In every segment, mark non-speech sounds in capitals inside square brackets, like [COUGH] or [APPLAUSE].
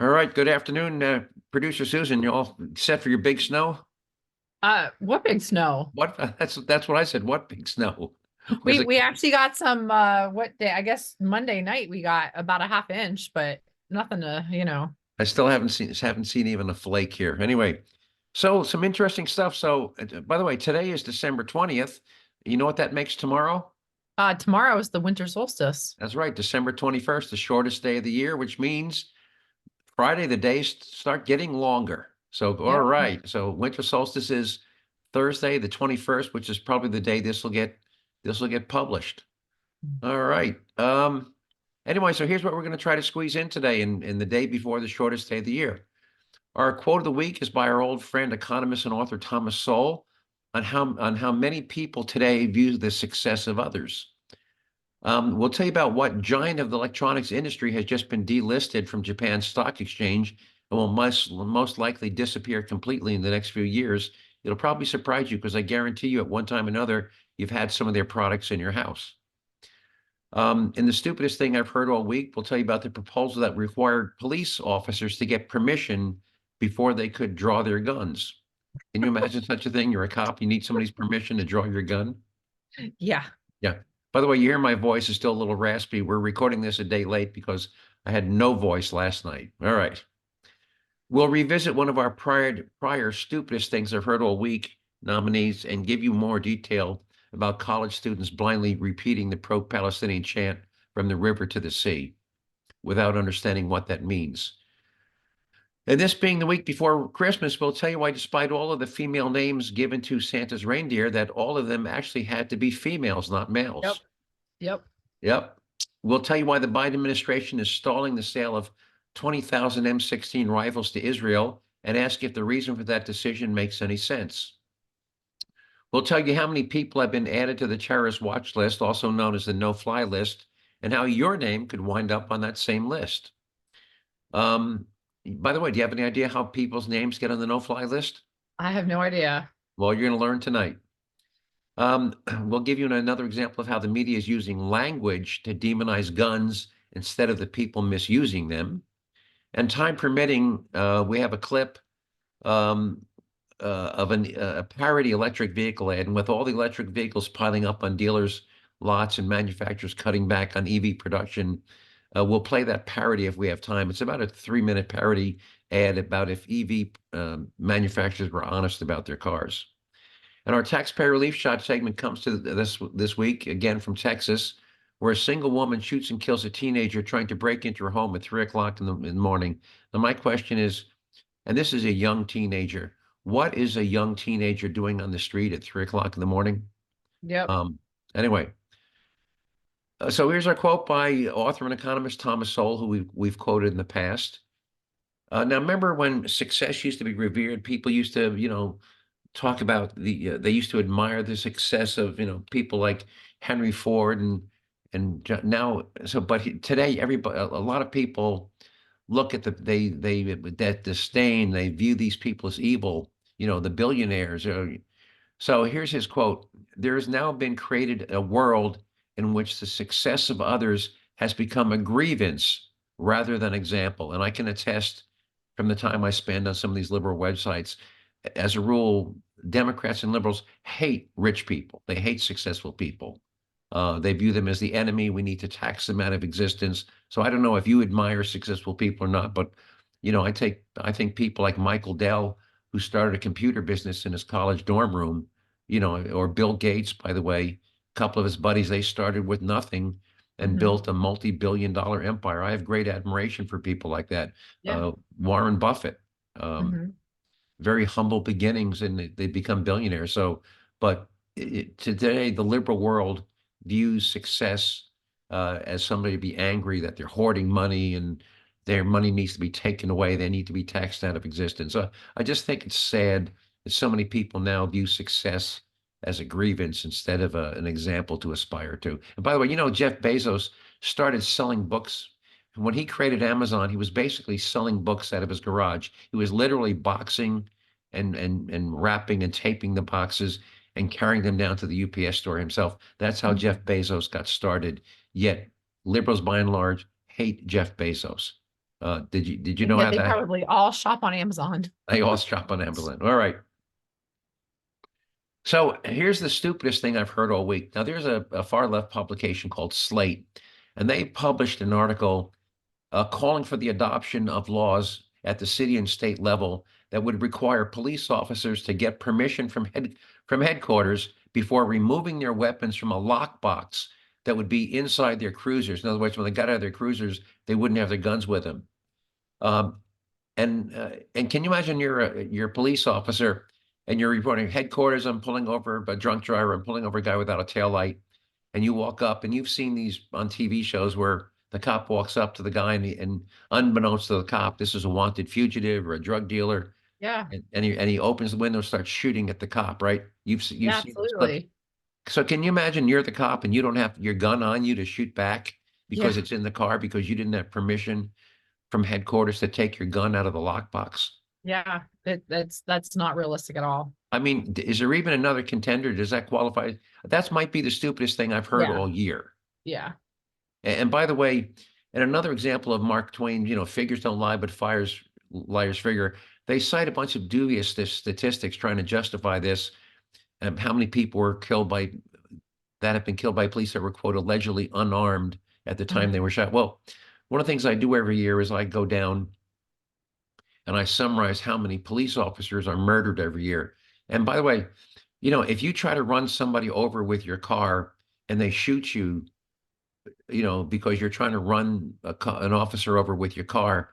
All right, good afternoon, uh, producer Susan. You all set for your big snow? Uh, what big snow? What? [LAUGHS] That's that's what I said. What big snow? [LAUGHS] Was We, it- we actually got some, uh, what day? I guess Monday night we got about a half inch, but nothing to, you know. I still haven't seen haven't seen even a flake here. Anyway, so some interesting stuff. So, uh, by the way, today is December twentieth. You know what that makes tomorrow? Uh, tomorrow is the winter solstice. That's right, December twenty-first, the shortest day of the year, which means Friday the days start getting longer. So, all Yep. so winter solstice is Thursday, the twenty-first, which is probably the day this will get this will get published. All right. Um, anyway, so here's what we're going to try to squeeze in today in, in the day before the shortest day of the year. Our quote of the week is by our old friend, economist and author Thomas Sowell on how on how many people today view the success of others. Um, we'll tell you about what giant of the electronics industry has just been delisted from Japan's stock exchange and will most, most likely disappear completely in the next few years. It'll probably surprise you because I guarantee you at one time or another, you've had some of their products in your house. Um, and the stupidest thing I've heard all week, we'll tell you about the proposal that required police officers to get permission before they could draw their guns. Can you imagine [LAUGHS] such a thing? You're a cop, you need somebody's permission to draw your gun? Yeah. Yeah. By the way, you hear my voice is still a little raspy. We're recording this a day late because I had no voice last night. All right. We'll revisit one of our prior prior stupidest things I've heard all week nominees and give you more detail about college students blindly repeating the pro-Palestinian chant from the river to the sea without understanding what that means. And this being the week before Christmas, we'll tell you why, despite all of the female names given to Santa's reindeer, that all of them actually had to be females, not males. Yep. Yep. Yep. We'll tell you why the Biden administration is stalling the sale of 20,000 M16 rifles to Israel and ask if the reason for that decision makes any sense. We'll tell you how many people have been added to the terrorist watch list, also known as the no fly list, and how your name could wind up on that same list. Um, by the way, do you have any idea how people's names get on the no fly list? I have no idea. Well, you're going to learn tonight. Um, [CLEARS THROAT] we'll give you another example of how the media is using language to demonize guns instead of the people misusing them. And time permitting, uh, we have a clip um, uh, of an, a parody electric vehicle ad. And with all the electric vehicles piling up on dealers' lots and manufacturers cutting back on EV production, uh, we'll play that parody if we have time. It's about a three minute parody ad about if EV um, manufacturers were honest about their cars. And our taxpayer relief shot segment comes to this this week again from Texas, where a single woman shoots and kills a teenager trying to break into her home at three o'clock in the, in the morning. Now, my question is, and this is a young teenager. What is a young teenager doing on the street at three o'clock in the morning? Yeah. Um, anyway, so here's our quote by author and economist Thomas Sowell, who we've we've quoted in the past. Uh, now, remember when success used to be revered? People used to, you know, talk about the. Uh, they used to admire the success of, you know, people like Henry Ford and and now. So, but today, everybody, a, lot of people look at the they they that disdain. They view these people as evil. You know, the billionaires. Are, so here's his quote: "There has now been created a world." In which the success of others has become a grievance rather than example. And I can attest from the time I spend on some of these liberal websites, as a rule, Democrats and liberals hate rich people. They hate successful people. Uh, they view them as the enemy. We need to tax them out of existence. So I don't know if you admire successful people or not, but you know, I take I think people like Michael Dell, who started a computer business in his college dorm room, you know, or Bill Gates, by the way, couple of his buddies they started with nothing and Mhm. built a multi-billion dollar empire i have great admiration for people like that Yeah. uh, warren buffett um, Mhm. very humble beginnings and they, they become billionaires so but it, today the liberal world views success uh, as somebody to be angry that they're hoarding money and their money needs to be taken away they need to be taxed out of existence so i just think it's sad that so many people now view success as a grievance instead of a, an example to aspire to. And by the way, you know, Jeff Bezos started selling books. And when he created Amazon, he was basically selling books out of his garage. He was literally boxing and and and wrapping and taping the boxes and carrying them down to the UPS store himself. That's how. Jeff Bezos got started. Yet liberals by and large hate Jeff Bezos. Uh, did you, did you know Yeah, how they that? probably all shop on Amazon. They all shop on Amazon. All right. So here's the stupidest thing I've heard all week. Now, there's a, a far left publication called Slate, and they published an article uh, calling for the adoption of laws at the city and state level that would require police officers to get permission from head from headquarters before removing their weapons from a lockbox that would be inside their cruisers. In other words, when they got out of their cruisers, they wouldn't have their guns with them. Um, and uh, and can you imagine you're a you're a police officer and you're reporting headquarters, I'm pulling over a drunk driver, I'm pulling over a guy without a tail light, and you walk up and you've seen these on TV shows where the cop walks up to the guy and, and unbeknownst to the cop, this is a wanted fugitive or a drug dealer, Yeah, and, and he and he opens the window, starts shooting at the cop, right? You've se- you've yeah, seen absolutely. So can you imagine you're the cop and you don't have your gun on you to shoot back because Yeah. it's in the car because you didn't have permission from headquarters to take your gun out of the lockbox? Yeah, that's, that's not realistic at all. I mean, d- is there even another contender? Does that qualify? That's might be the stupidest thing I've heard Yeah. all year. Yeah, A- And, by the way, and another example of Mark Twain, you know, figures don't lie, but fires liars figure. They cite a bunch of dubious st- statistics trying to justify this. And how many people were killed by that have been killed by police that were quote allegedly unarmed at the time mm-hmm. they were shot. Well, one of the things I do every year is I go down and I summarize how many police officers are murdered every year. And by the way, you know, if you try to run somebody over with your car and they shoot you, you know, because you're trying to run a, an officer over with your car,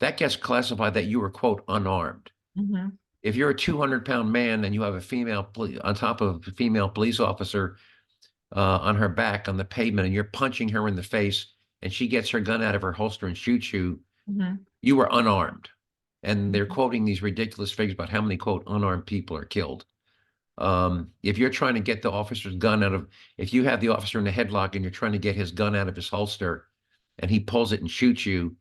that gets classified that you were quote unarmed. mhm, If you're a 200 pound man and you have a female poli- on top of a female police officer uh, on her back on the pavement and you're punching her in the face and she gets her gun out of her holster and shoots you, mhm. you were unarmed. And they're Mhm. quoting these ridiculous figures about how many quote unarmed people are killed. Um, if you're trying to get the officer's gun out of, if you have the officer in a headlock and you're trying to get his gun out of his holster and he pulls it and shoots you,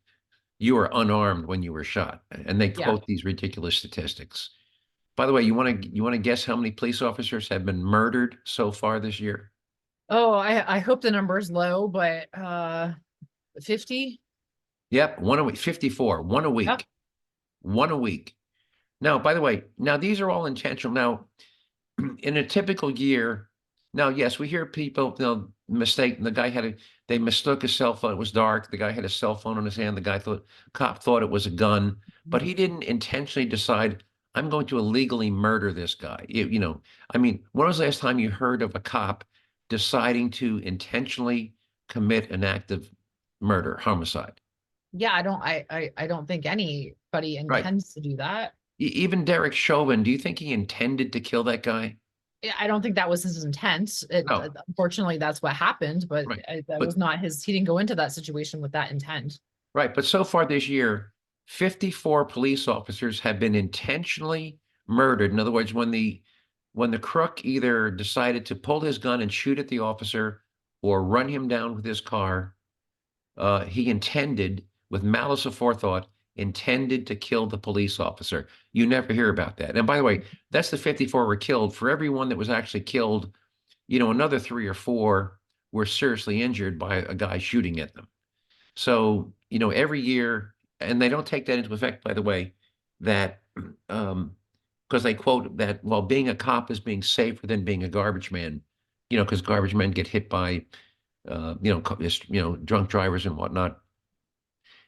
you were unarmed when you were shot. And they Yeah. quote these ridiculous statistics. By the way, you want to you want to guess how many police officers have been murdered so far this year? Oh, I, I hope the number is low, but, uh, fifty? Yep, one a week, 54, one a week. One a week. Now, by the way, now these are all intentional. Now, [CLEARS THROAT] in a typical year, now, yes, we hear people, you know, mistake, the guy had a, they mistook a cell phone, it was dark, the guy had a cell phone in his hand, the guy thought, cop thought it was a gun, but he mm-hmm. didn't intentionally decide, I'm going to illegally murder this guy. You, you know, I mean, when was the last time you heard of a cop deciding to intentionally commit an act of murder, homicide? Yeah, I don't, I, I, I don't think anybody Right. intends to do that. E- Even Derek Chauvin, do you think he intended to kill that guy? Yeah, I don't think that was his intent. It, No. uh, unfortunately, that's what happened, but Right, I- that but- was not his, he didn't go into that situation with that intent. Right, but so far this year, 54 police officers have been intentionally murdered. In other words, when the when the crook either decided to pull his gun and shoot at the officer or run him down with his car, uh, he intended, with malice aforethought, intended to kill the police officer. You never hear about that. And by the way, that's the 54 were killed. For everyone that was actually killed, you know, another three or four were seriously injured by a guy shooting at them. So, you know, every year, and they don't take that into effect, by the way, that [CLEARS THROAT] um, because they quote that well, being a cop is being safer than being a garbage man, you know, because garbage men get hit by, uh, you know, you know, drunk drivers and whatnot.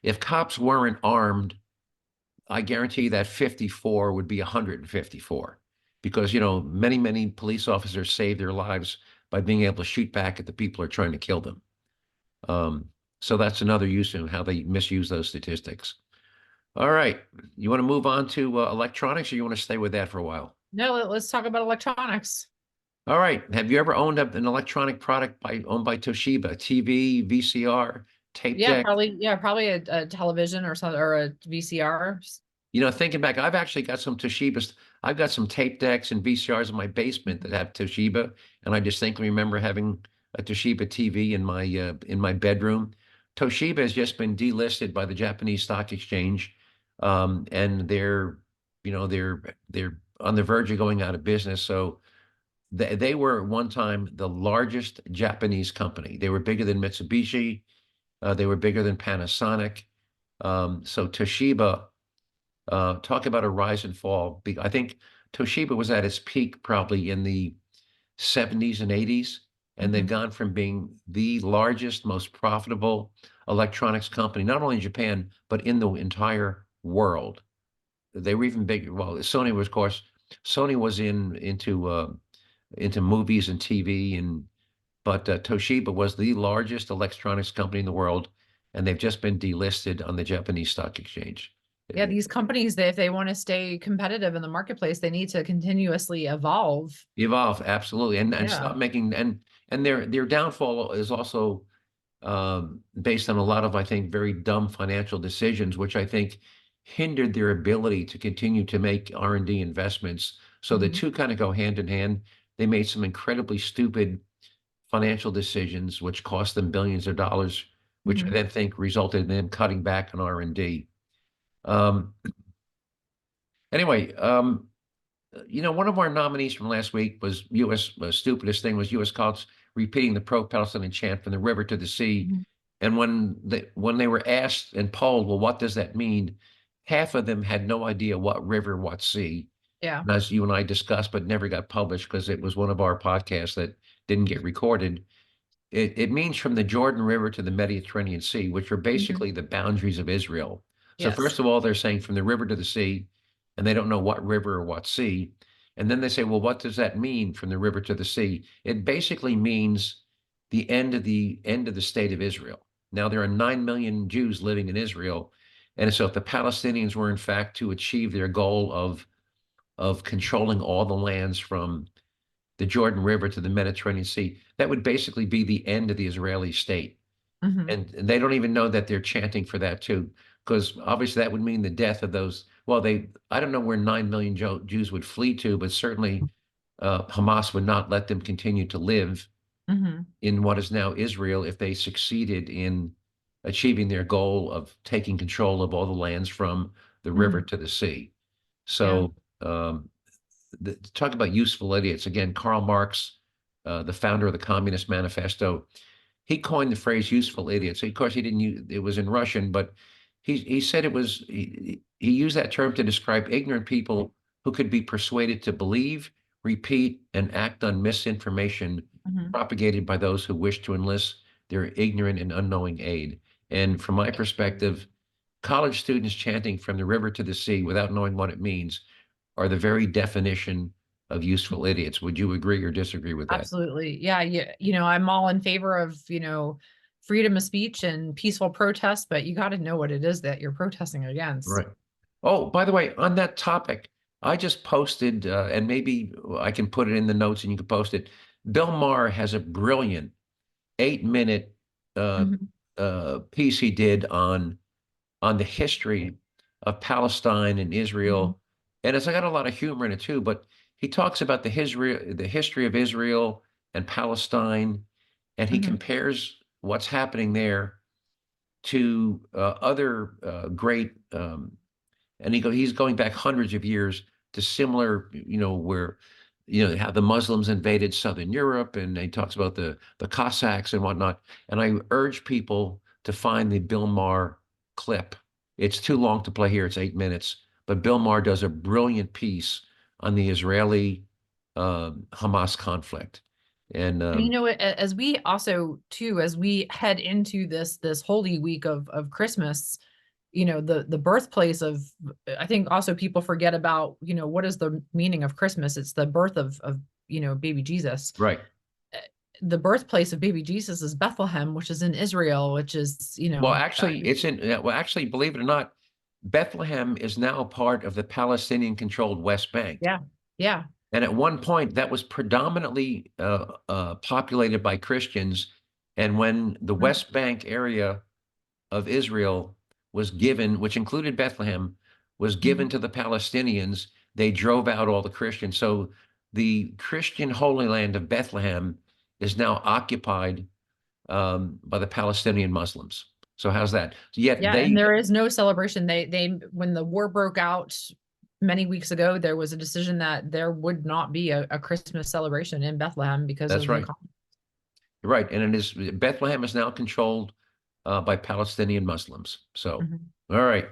If cops weren't armed, I guarantee that 54 would be 154 because, you know, many, many police officers save their lives by being able to shoot back at the people who are trying to kill them. Um, so that's another use of how they misuse those statistics. All right, you want to move on to uh, electronics, or you want to stay with that for a while? No, let- let's talk about electronics. All right, have you ever owned a- an electronic product by owned by Toshiba? TV, VCR, tape Yeah, deck? probably, yeah, probably a, a television or something, or a VCR. You know, thinking back, I've actually got some Toshibas. I've got some tape decks and VCRs in my basement that have Toshiba, and I distinctly remember having a Toshiba TV in my uh, in my bedroom. Toshiba has just been delisted by the Japanese Stock Exchange, um, and they're, you know, they're they're on the verge of going out of business. So they they were at one time the largest Japanese company. They were bigger than Mitsubishi. Uh, they were bigger than Panasonic. Um, so Toshiba, uh, talk about a rise and fall. Be- I think Toshiba was at its peak probably in the 70s and 80s, and they've Mhm. gone from being the largest, most profitable electronics company, not only in Japan, but in the entire world. They were even bigger. Well, Sony was, of course, Sony was in into uh, into movies and TV, and but uh, Toshiba was the largest electronics company in the world, and they've just been delisted on the Japanese stock exchange. Yeah, these companies, they, if they want to stay competitive in the marketplace, they need to continuously evolve. Evolve, absolutely, and and Yeah. stop making and and their their downfall is also um, based on a lot of I think very dumb financial decisions, which I think hindered their ability to continue to make R and D investments. So the Mhm. two kind of go hand in hand. They made some incredibly stupid financial decisions, which cost them billions of dollars, which I Mhm. then think resulted in them cutting back on R and D. Um, anyway, um, you know, one of our nominees from last week was U.S. Uh, stupidest thing was U.S. college repeating the pro-Palestinian chant from the river to the sea. Mhm. And when they when they were asked and polled, well, what does that mean? Half of them had no idea what river, what sea. Yeah. And as you and I discussed, but never got published because it was one of our podcasts that didn't get recorded. It, it means from the Jordan River to the Mediterranean Sea, which are mm-hmm. basically the boundaries of Israel. So Yes. first of all, they're saying from the river to the sea, and they don't know what river or what sea. And then they say, well, what does that mean from the river to the sea? It basically means the end of the end of the state of Israel. Now there are nine million Jews living in Israel, and so if the Palestinians were in fact to achieve their goal of of controlling all the lands from the Jordan River to the Mediterranean Sea, that would basically be the end of the Israeli state. Mhm. And, and they don't even know that they're chanting for that too, because obviously that would mean the death of those. Well, they I don't know where nine million Jo- Jews would flee to, but certainly uh, Hamas would not let them continue to live Mhm. in what is now Israel if they succeeded in achieving their goal of taking control of all the lands from the river to the sea. So um, the, talk about useful idiots again. Karl Marx, uh, the founder of the Communist Manifesto, he coined the phrase "useful idiots." Of course, he didn't use it was in Russian, but he he said it was he, he used that term to describe ignorant people who could be persuaded to believe, repeat, and act on misinformation Mhm. propagated by those who wish to enlist their ignorant and unknowing aid. And from my perspective, college students chanting from the river to the sea without knowing what it means are the very definition of useful idiots. Would you agree or disagree with that? Absolutely. Yeah. Yeah. You know, I'm all in favor of, you know, freedom of speech and peaceful protest, but you got to know what it is that you're protesting against. Right. Oh, by the way, on that topic, I just posted, uh, and maybe I can put it in the notes and you can post it. Bill Maher has a brilliant eight minute uh, Mhm. uh, piece he did on on the history of Palestine and Israel, and it's got a lot of humor in it too. But he talks about the history the history of Israel and Palestine, and he Mhm. compares what's happening there to uh, other uh, great. Um, and he go he's going back hundreds of years to similar, you know, where you know how the Muslims invaded southern Europe, and he talks about the the Cossacks and whatnot. And I urge people to find the Bill Maher clip. It's too long to play here; it's eight minutes. But Bill Maher does a brilliant piece on the Israeli um, Hamas conflict, and And you um, know, as we also too, as we head into this this holy week of of Christmas, you know, the the birthplace of I think also people forget about, you know, what is the meaning of Christmas? It's the birth of of you know baby Jesus. right. The birthplace of baby Jesus is Bethlehem, which is in Israel, which is you know. Well, uh, actually, it's in. Well, actually, believe it or not, Bethlehem is now part of the Palestinian-controlled West Bank. Yeah. yeah, And at one point, that was predominantly uh, uh, populated by Christians. And when the Mhm. West Bank area of Israel was given, which included Bethlehem, was given to the Palestinians, they drove out all the Christians. So the Christian Holy Land of Bethlehem is now occupied um, by the Palestinian Muslims. So how's that? Yet yeah, they and there is no celebration. They they when the war broke out many weeks ago, there was a decision that there would not be a, a Christmas celebration in Bethlehem because That's of the right. con- Right, and it is Bethlehem is now controlled uh, by Palestinian Muslims. So, Mhm. all right.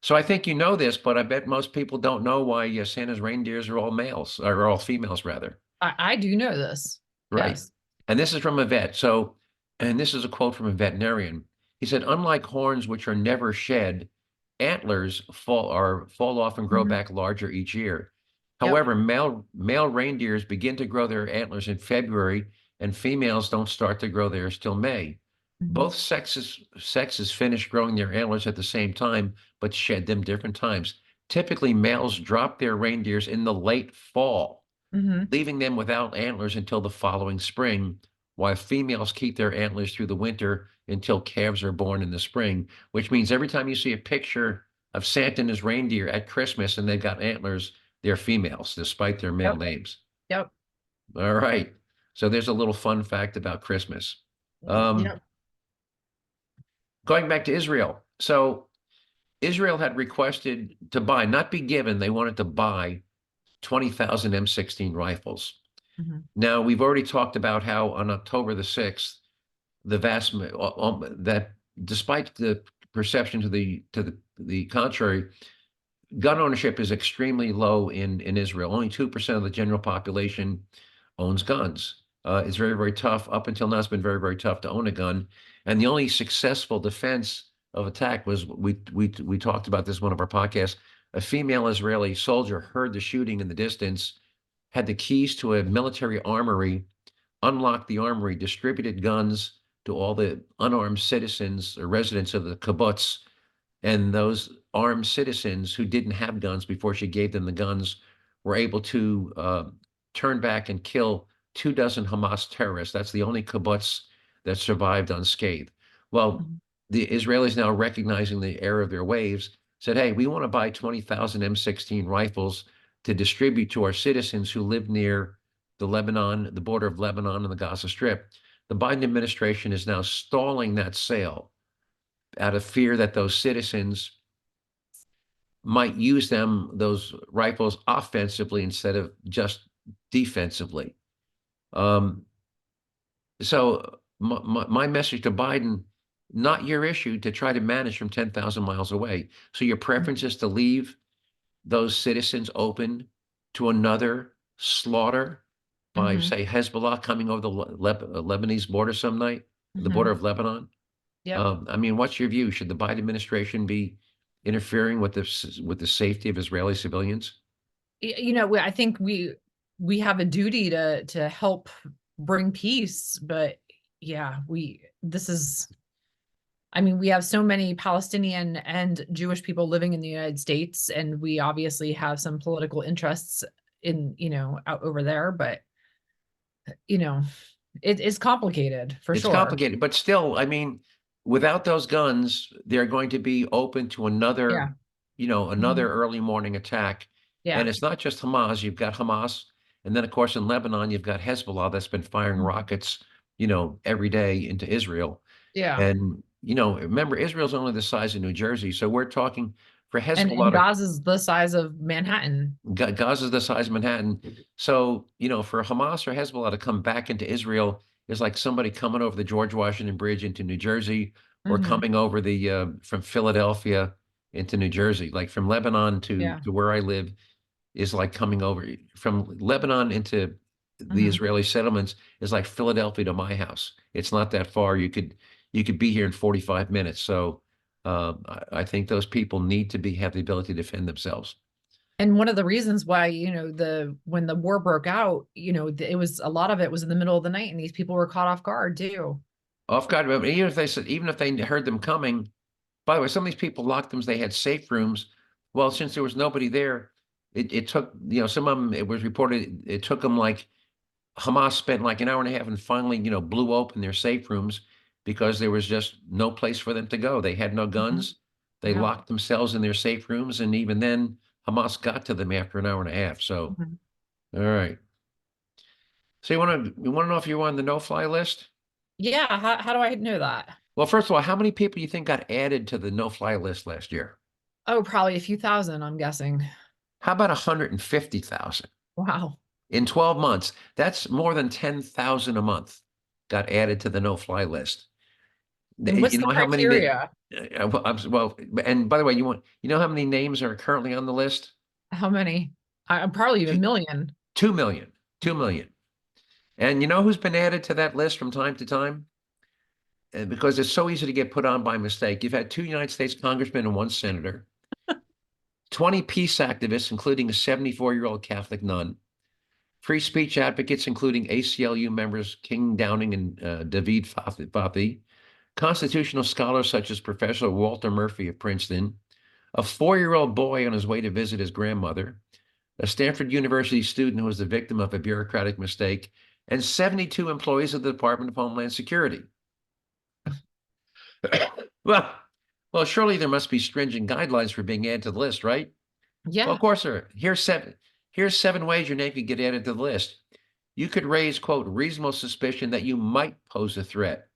So I think you know this, but I bet most people don't know why uh, Santa's reindeers are all males, or all females rather. I, I do know this. Right. Yes. And this is from a vet. So, and this is a quote from a veterinarian. He said, unlike horns, which are never shed, antlers fall or fall off and grow Mhm. back larger each year. Yep. However, male male reindeers begin to grow their antlers in February, and females don't start to grow theirs till May. Mhm. Both sexes sexes finish growing their antlers at the same time, but shed them different times. Typically, males drop their reindeers in the late fall Mhm. leaving them without antlers until the following spring, while females keep their antlers through the winter until calves are born in the spring, which means every time you see a picture of Santa and his reindeer at Christmas and they've got antlers, they're females despite their male Yep. names. Yep. All right. So there's a little fun fact about Christmas. Um, Yep. Going back to Israel. So Israel had requested to buy, not be given, they wanted to buy 20,000 M16 rifles. Mhm. Now, we've already talked about how on October the 6th, the vast, ma- uh, um, that despite the perception to the, to the, the contrary, gun ownership is extremely low in, in Israel. Only 2% of the general population owns guns. Uh, it's very, very tough. Up until now, it's been very, very tough to own a gun. And the only successful defense of attack was we we we talked about this in one of our podcasts. A female Israeli soldier heard the shooting in the distance, had the keys to a military armory, unlocked the armory, distributed guns to all the unarmed citizens or residents of the kibbutz, and those armed citizens who didn't have guns before she gave them the guns were able to uh, turn back and kill two dozen Hamas terrorists. That's the only kibbutz that survived unscathed. Well, Mhm. the Israelis now recognizing the error of their ways said, "Hey, we want to buy 20,000 M16 rifles to distribute to our citizens who live near the Lebanon, the border of Lebanon and the Gaza Strip." The Biden administration is now stalling that sale out of fear that those citizens might use them those rifles offensively instead of just defensively. Um, so my, my, my message to Biden, not your issue to try to manage from 10,000 miles away. So your preference is to leave those citizens open to another slaughter by, Mhm. say, Hezbollah coming over the Le- Leb- uh, Lebanese border some night, the Mhm. border of Lebanon. Yeah. Um, I mean, what's your view? Should the Biden administration be interfering with the s- with the safety of Israeli civilians? Y- you know we- i think we we have a duty to to help bring peace but yeah we this is i mean we have so many palestinian and jewish people living in the united states and we obviously have some political interests in you know out over there but you know it is complicated for it's sure It's complicated, but still, I mean, without those guns, they're going to be open to another, Yeah. you know, another early morning attack. yeah And it's not just Hamas. You've got Hamas, and then of course in Lebanon you've got Hezbollah that's been firing Mhm. rockets, you know, every day into Israel. yeah And you know, remember Israel's only the size of New Jersey, so we're talking for and, Hezbollah. and to- gaza's the size of manhattan Ga- Gaza's the size of Manhattan. So, you know, for Hamas or Hezbollah to come back into Israel is like somebody coming over the George Washington Bridge into New Jersey or Mhm. coming over the uh, from Philadelphia into New Jersey. Like from Lebanon to, Yeah. to where I live is like coming over from Lebanon into the Mhm. Israeli settlements is like Philadelphia to my house. It's not that far. You could you could be here in 45 minutes. So um, I, I think those people need to be have the ability to defend themselves. and one of the reasons why you know the when the war broke out you know it was a lot of it was in the middle of the night and these people were caught off guard too Off guard, even if they said, even if they heard them coming, by the way, some of these people locked them, they had safe rooms. Well, since there was nobody there, it, it took, you know, some of them, it was reported, it took them like, Hamas spent like an hour and a half and finally, you know, blew open their safe rooms because there was just no place for them to go. They had no guns. They Yeah. locked themselves in their safe rooms. And even then, Hamas got to them after an hour and a half. So, Mhm. all right. So you want to, you want to know if you're on the no-fly list? yeah how, how do i know that Well, first of all, how many people do you think got added to the no-fly list last year? oh probably a few thousand i'm guessing How about 150,000 wow in 12 months? That's more than 10,000 a month got added to the no-fly list. The- And what's you the know how many criteria? Uh, well, I'm well, and by the way, you want, you know how many names are currently on the list? How many? I, I'm probably even Two- million. Two million, two million. And you know who's been added to that list from time to time? And because it's so easy to get put on by mistake. You've had two United States congressmen and one senator. [LAUGHS] 20 peace activists, including a 74-year-old Catholic nun. Free speech advocates, including ACLU members King Downing and uh, David Fathi. Constitutional scholars such as Professor Walter Murphy of Princeton. A four-year-old boy on his way to visit his grandmother a Stanford University student who was the victim of a bureaucratic mistake, and 72 employees of the Department of Homeland Security. [COUGHS] well, well, surely there must be stringent guidelines for being added to the list, right? Well, Yeah, of course there. are. Here's seven. Here's seven ways your name could get added to the list. You could raise, quote, reasonable suspicion that you might pose a threat.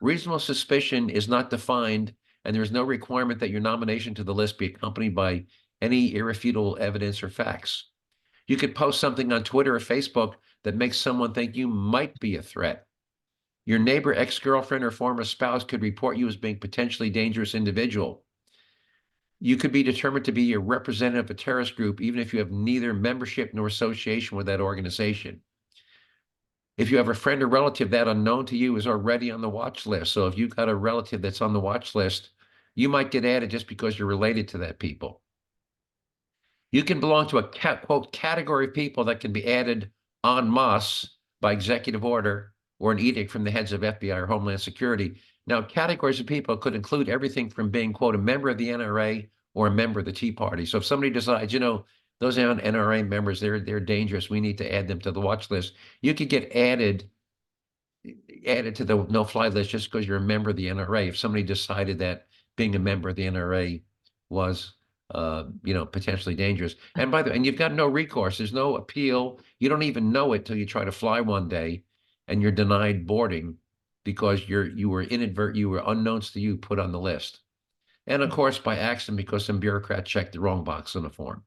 Reasonable suspicion is not defined, and there is no requirement that your nomination to the list be accompanied by any irrefutable evidence or facts. You could post something on Twitter or Facebook that makes someone think you might be a threat. Your neighbor, ex-girlfriend, or former spouse could report you as being potentially dangerous individual. You could be determined to be a representative of a terrorist group, even if you have neither membership nor association with that organization. If you have a friend or relative that unknown to you is already on the watch list, so if you've got a relative that's on the watch list, you might get added just because you're related to that people. You can belong to a quote, category of people that can be added en masse by executive order or an edict from the heads of FBI or Homeland Security. Now, categories of people could include everything from being, quote, a member of the NRA or a member of the Tea Party. So if somebody decides, you know, those aren't NRA members, they're they're dangerous. We need to add them to the watch list. You could get added added to the no-fly list just because you're a member of the NRA. If somebody decided that being a member of the NRA was uh, you know, potentially dangerous. And by the way, and you've got no recourse. There's no appeal. You don't even know it till you try to fly one day and you're denied boarding because you're you were inadvert you were unknowns to you put on the list. And of course by accident because some bureaucrat checked the wrong box on the form.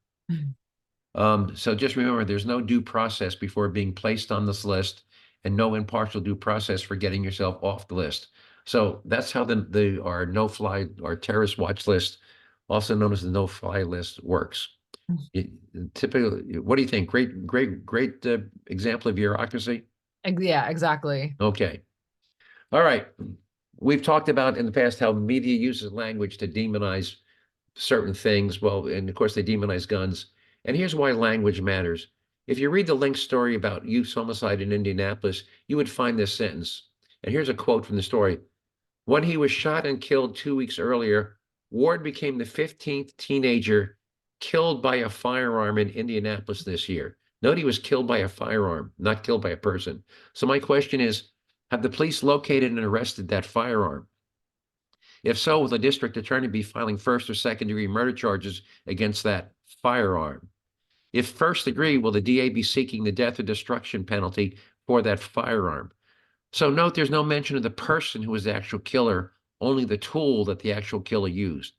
Um, so just remember there's no due process before being placed on this list and no impartial due process for getting yourself off the list. So that's how the the our no fly our terrorist watch list also known as the no-fly list, works. Mm. It- Typically, what do you think? Great, great, great uh, example of bureaucracy? yeah, exactly. Okay. All right. We've talked about in the past how media uses language to demonize certain things. Well, and of course, they demonize guns. And here's why language matters. If you read the Link story about youth homicide in Indianapolis, you would find this sentence. And here's a quote from the story. When he was shot and killed two weeks earlier, Ward became the 15th teenager killed by a firearm in Indianapolis this year. Note he was killed by a firearm, not killed by a person. So my question is, have the police located and arrested that firearm? If so, will the district attorney be filing first or second degree murder charges against that firearm? If first degree, will the DA be seeking the death or destruction penalty for that firearm? So note there's no mention of the person who was the actual killer, only the tool that the actual killer used.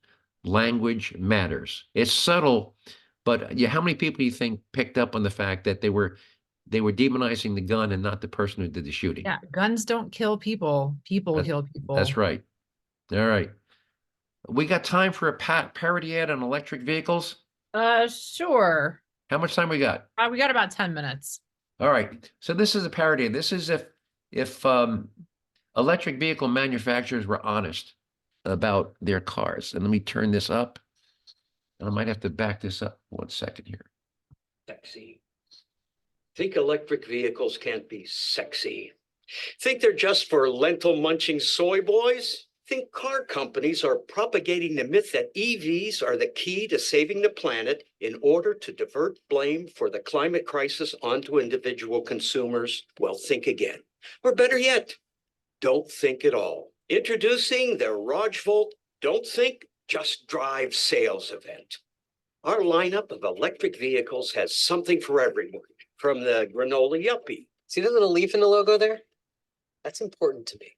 Language matters. It's subtle, but yeah, how many people do you think picked up on the fact that they were they were demonizing the gun and not the person who did the shooting? Yeah, guns don't kill people. People That's- kill people. That's right. All right. We got time for a pa- parody ad on electric vehicles. Uh, sure. How much time we got? Uh, we got about ten minutes. All right. So this is a parody. This is if if um, electric vehicle manufacturers were honest about their cars. And let me turn this up. And I might have to back this up one second here. sexy. Think electric vehicles can't be sexy. Think they're just for lentil munching soy boys? Think car companies are propagating the myth that EVs are the key to saving the planet in order to divert blame for the climate crisis onto individual consumers? Well, think again. Or better yet, don't think at all. Introducing the Rajvolt Don't Think, Just Drive sales event. Our lineup of electric vehicles has something for everyone, from the granola yuppie See the little leaf in the logo there? That's important to me.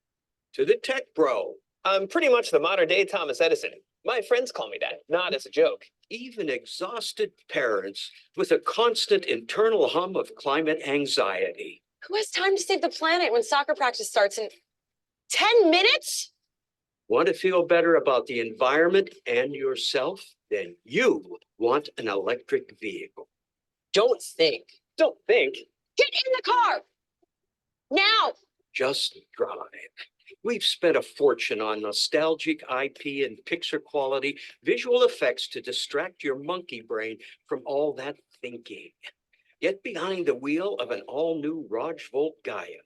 to the tech bro, I'm pretty much the modern day Thomas Edison. My friends call me that, not as a joke. even exhausted parents with a constant internal hum of climate anxiety. Who has time to save the planet when soccer practice starts in 10 minutes? Want to feel better about the environment and yourself? Then you want an electric vehicle. Don't think. Don't think. Get in the car! Now! Just drive. We've spent a fortune on nostalgic IP and picture quality visual effects to distract your monkey brain from all that thinking. Get behind the wheel of an all-new Rajvolt Gaia,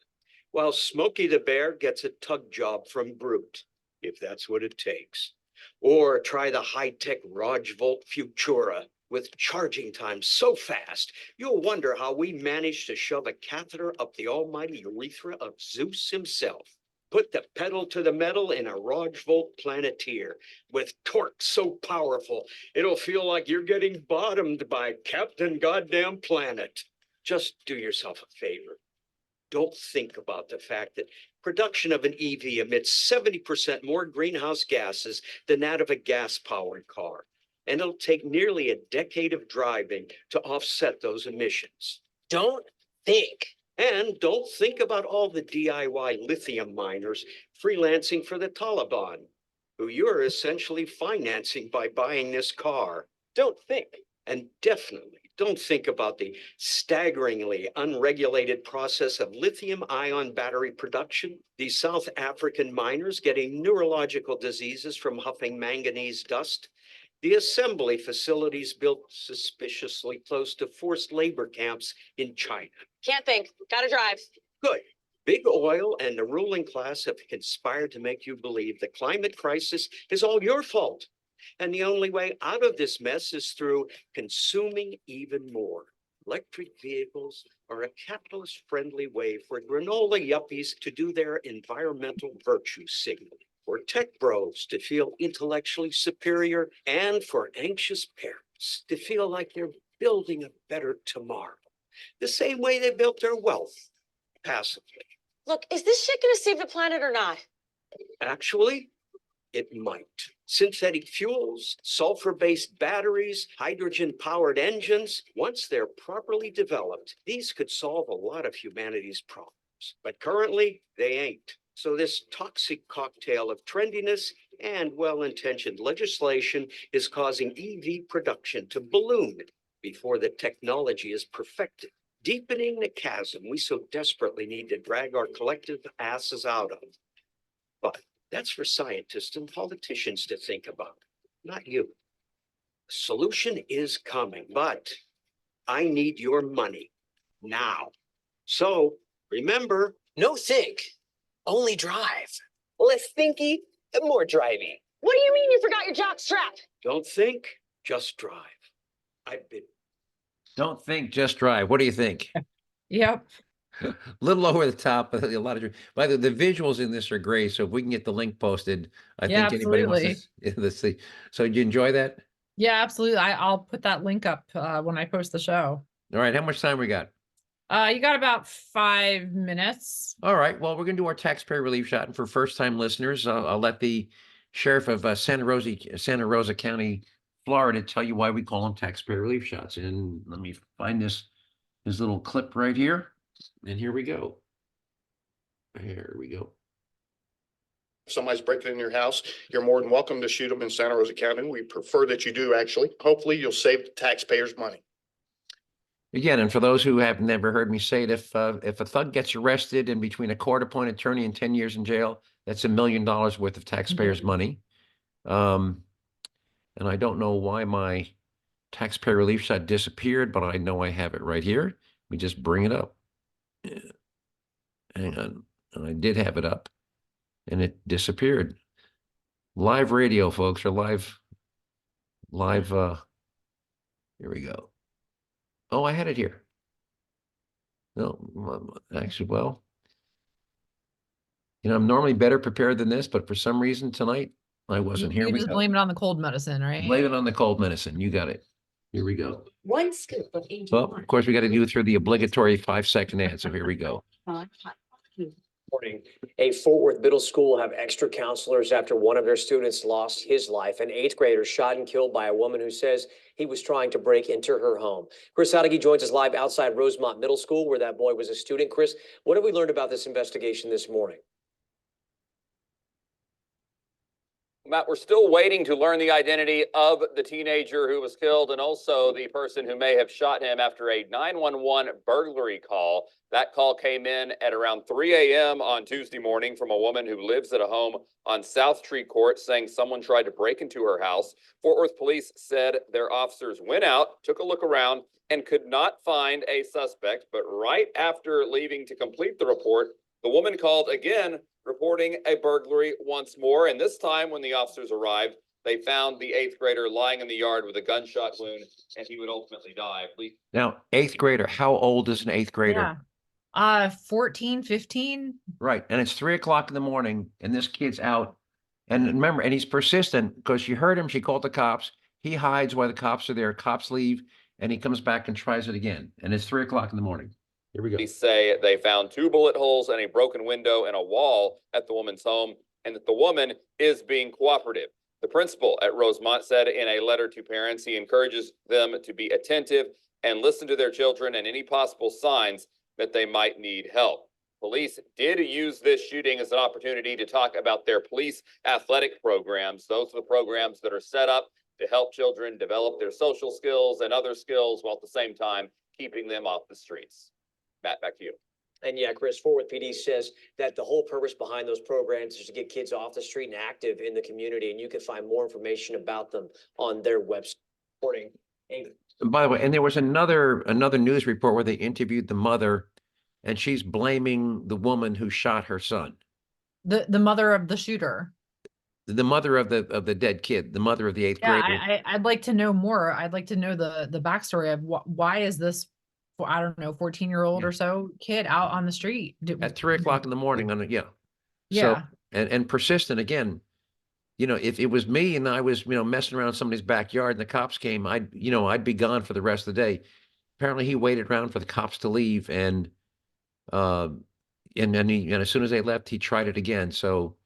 while Smokey the Bear gets a tug job from Brute, if that's what it takes. Or try the high-tech Rajvolt Futura with charging time so fast, you'll wonder how we managed to shove a catheter up the almighty urethra of Zeus himself. Put the pedal to the metal in a Rajvolt Planeteer with torque so powerful, it'll feel like you're getting bottomed by Captain Goddamn Planet. Just do yourself a favor. Don't think about the fact that production of an EV emits seventy percent more greenhouse gases than that of a gas-powered car. And it'll take nearly a decade of driving to offset those emissions. Don't think. And don't think about all the DIY lithium miners freelancing for the Taliban, who you're essentially financing by buying this car. Don't think. And definitely don't think about the staggeringly unregulated process of lithium ion battery production. These South African miners getting neurological diseases from huffing manganese dust. The assembly facilities built suspiciously close to forced labor camps in China. Can't think. Gotta drive. Good. Big oil and the ruling class have conspired to make you believe the climate crisis is all your fault. And the only way out of this mess is through consuming even more. Electric vehicles are a capitalist friendly way for granola yuppies to do their environmental virtue signaling. For tech bros to feel intellectually superior and for anxious parents to feel like they're building a better tomorrow. The same way they built their wealth passively. Look, is this shit gonna save the planet or not? Actually, it might. Synthetic fuels, sulfur-based batteries, hydrogen-powered engines, once they're properly developed, these could solve a lot of humanity's problems. But currently, they ain't. So this toxic cocktail of trendiness and well-intentioned legislation is causing EV production to balloon before the technology is perfected, deepening the chasm we so desperately need to drag our collective asses out of. But that's for scientists and politicians to think about, not you. Solution is coming, but I need your money now. So remember, No think. Only drive. Less thinky and more driving. What do you mean you forgot your jock strap? don't think, just drive. I've been Don't think, just drive. What do you think? [LAUGHS] Yep. A [LAUGHS] little over the top, but a lot of, by the, the visuals in this are great. So if we can get the link posted, I Yeah, think anybody wants to, s- [LAUGHS] let's see. So did you enjoy that? Yeah, absolutely. I, I'll put that link up uh, when I post the show. All right, how much time we got? Uh, you got about five minutes. All right, well, we're gonna do our taxpayer relief shot, and for first-time listeners, I'll, I'll let the sheriff of uh, Santa Rosa, Santa Rosa County, Florida, tell you why we call them taxpayer relief shots. And let me find this, this little clip right here, and here we go. Here we go. If somebody's breaking in your house, you're more than welcome to shoot them in Santa Rosa County. We prefer that you do, actually. Hopefully, you'll save the taxpayers money. Again, and for those who have never heard me say it, if, uh, if a thug gets arrested and between a court-appointed attorney and ten years in jail, that's a million dollars worth of taxpayers' money. Um, and I don't know why my taxpayer relief shot disappeared, but I know I have it right here. We just bring it up. Yeah. [CLEARS THROAT] Hang on, and I did have it up, and it disappeared. Live radio, folks, or live, live, uh, here we go. Oh, I had it here. No, m- m- actually, well. You know, I'm normally better prepared than this, but for some reason tonight, I wasn't. Here You we just go. blame it on the cold medicine, right? Blame it on the cold medicine. You got it. Here we go. One scoop of Angel. Well, of course, we got to do it through the obligatory five second ad. So here we go. Oh, Morning. A Fort Worth Middle School will have extra counselors after one of their students lost his life. An eighth grader shot and killed by a woman who says he was trying to break into her home. Chris Sadeghi joins us live outside Rosemont Middle School where that boy was a student. Chris, what have we learned about this investigation this morning? Matt, we're still waiting to learn the identity of the teenager who was killed and also the person who may have shot him after a nine-one-one burglary call. That call came in at around three AM on Tuesday morning from a woman who lives at a home on South Tree Court saying someone tried to break into her house. Fort Worth Police said their officers went out, took a look around, and could not find a suspect. But right after leaving to complete the report, the woman called again, reporting a burglary once more. And this time, when the officers arrived, they found the eighth grader lying in the yard with a gunshot wound, and he would ultimately die. Police Now, eighth grader, how old is an eighth grader? Yeah. Uh, 14, 15. Right, and it's three o'clock in the morning and this kid's out. And remember, and he's persistent because she heard him, she called the cops. He hides while the cops are there, cops leave, and he comes back and tries it again. And it's three o'clock in the morning. Here we go. Police say they found two bullet holes and a broken window and a wall at the woman's home, and that the woman is being cooperative. The principal at Rosemont said in a letter to parents, he encourages them to be attentive and listen to their children and any possible signs that they might need help. Police did use this shooting as an opportunity to talk about their police athletic programs. Those are the programs that are set up to help children develop their social skills and other skills while at the same time keeping them off the streets. Matt, back to you. And yeah, Chris, Fort Worth PD says that the whole purpose behind those programs is to get kids off the street and active in the community. And you can find more information about them on their website. Reporting. Amy. And By the way, and there was another, another news report where they interviewed the mother and she's blaming the woman who shot her son. The the mother of the shooter. The mother of the, of the dead kid, the mother of the eighth Yeah, grader. I, I I'd like to know more. I'd like to know the the backstory of wh- why is this for I don't know, 14 year old Yeah. or so kid out on the street? Do- At three o'clock in the morning on, a- yeah. So, Yeah. and, and persistent again. You know, if it was me and I was, you know, messing around somebody's backyard and the cops came, I'd, you know, I'd be gone for the rest of the day. Apparently he waited around for the cops to leave and, uh, and then he, and as soon as they left, he tried it again. So,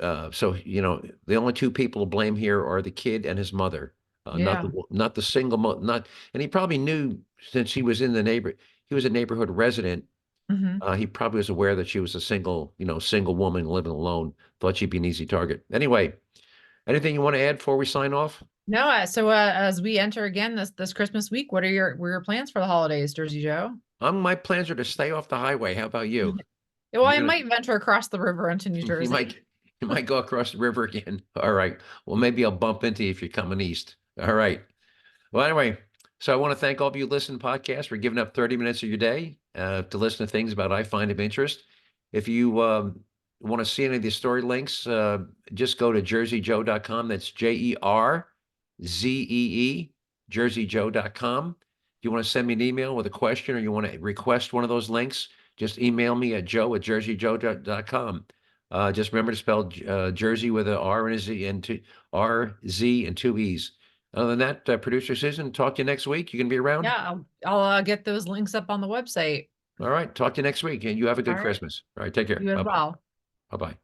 uh, so, you know, the only two people to blame here are the kid and his mother. Uh, not the, not the single, mo- not, and he probably knew since he was in the neighbor, he was a neighborhood resident. Mhm. Uh, he probably was aware that she was a single, you know, single woman living alone. Thought she'd be an easy target. Anyway, anything you want to add before we sign off? No, uh, so uh, as we enter again this this Christmas week, what are your what are your plans for the holidays, Jersey Joe? Um, my plans are to stay off the highway. How about you? [LAUGHS] Well, I gonna- might venture across the river into New [LAUGHS] jersey You might, you might go across the river again. [LAUGHS] All right. Well, maybe I'll bump into you if you're coming east. All right. Well, anyway, so I want to thank all of you listening podcast for giving up 30 minutes of your day uh, to listen to things about I find of interest. If you um, want to see any of the story links, uh, just go to jerzeejoe.com. That's J E R Z E E, jerzeejoe.com. If you want to send me an email with a question or you want to request one of those links, just email me at joe at jerzeejoe.com. Uh, just remember to spell uh, Jersey with a R and a Z and two R Z and two E's. Other than that, uh, producer Susan, talk to you next week. You gonna be around? Yeah, I'll, I'll uh, get those links up on the website. All right. Talk to you next week and you have a good All right. Christmas. All right. Take care. You as well. Bye bye.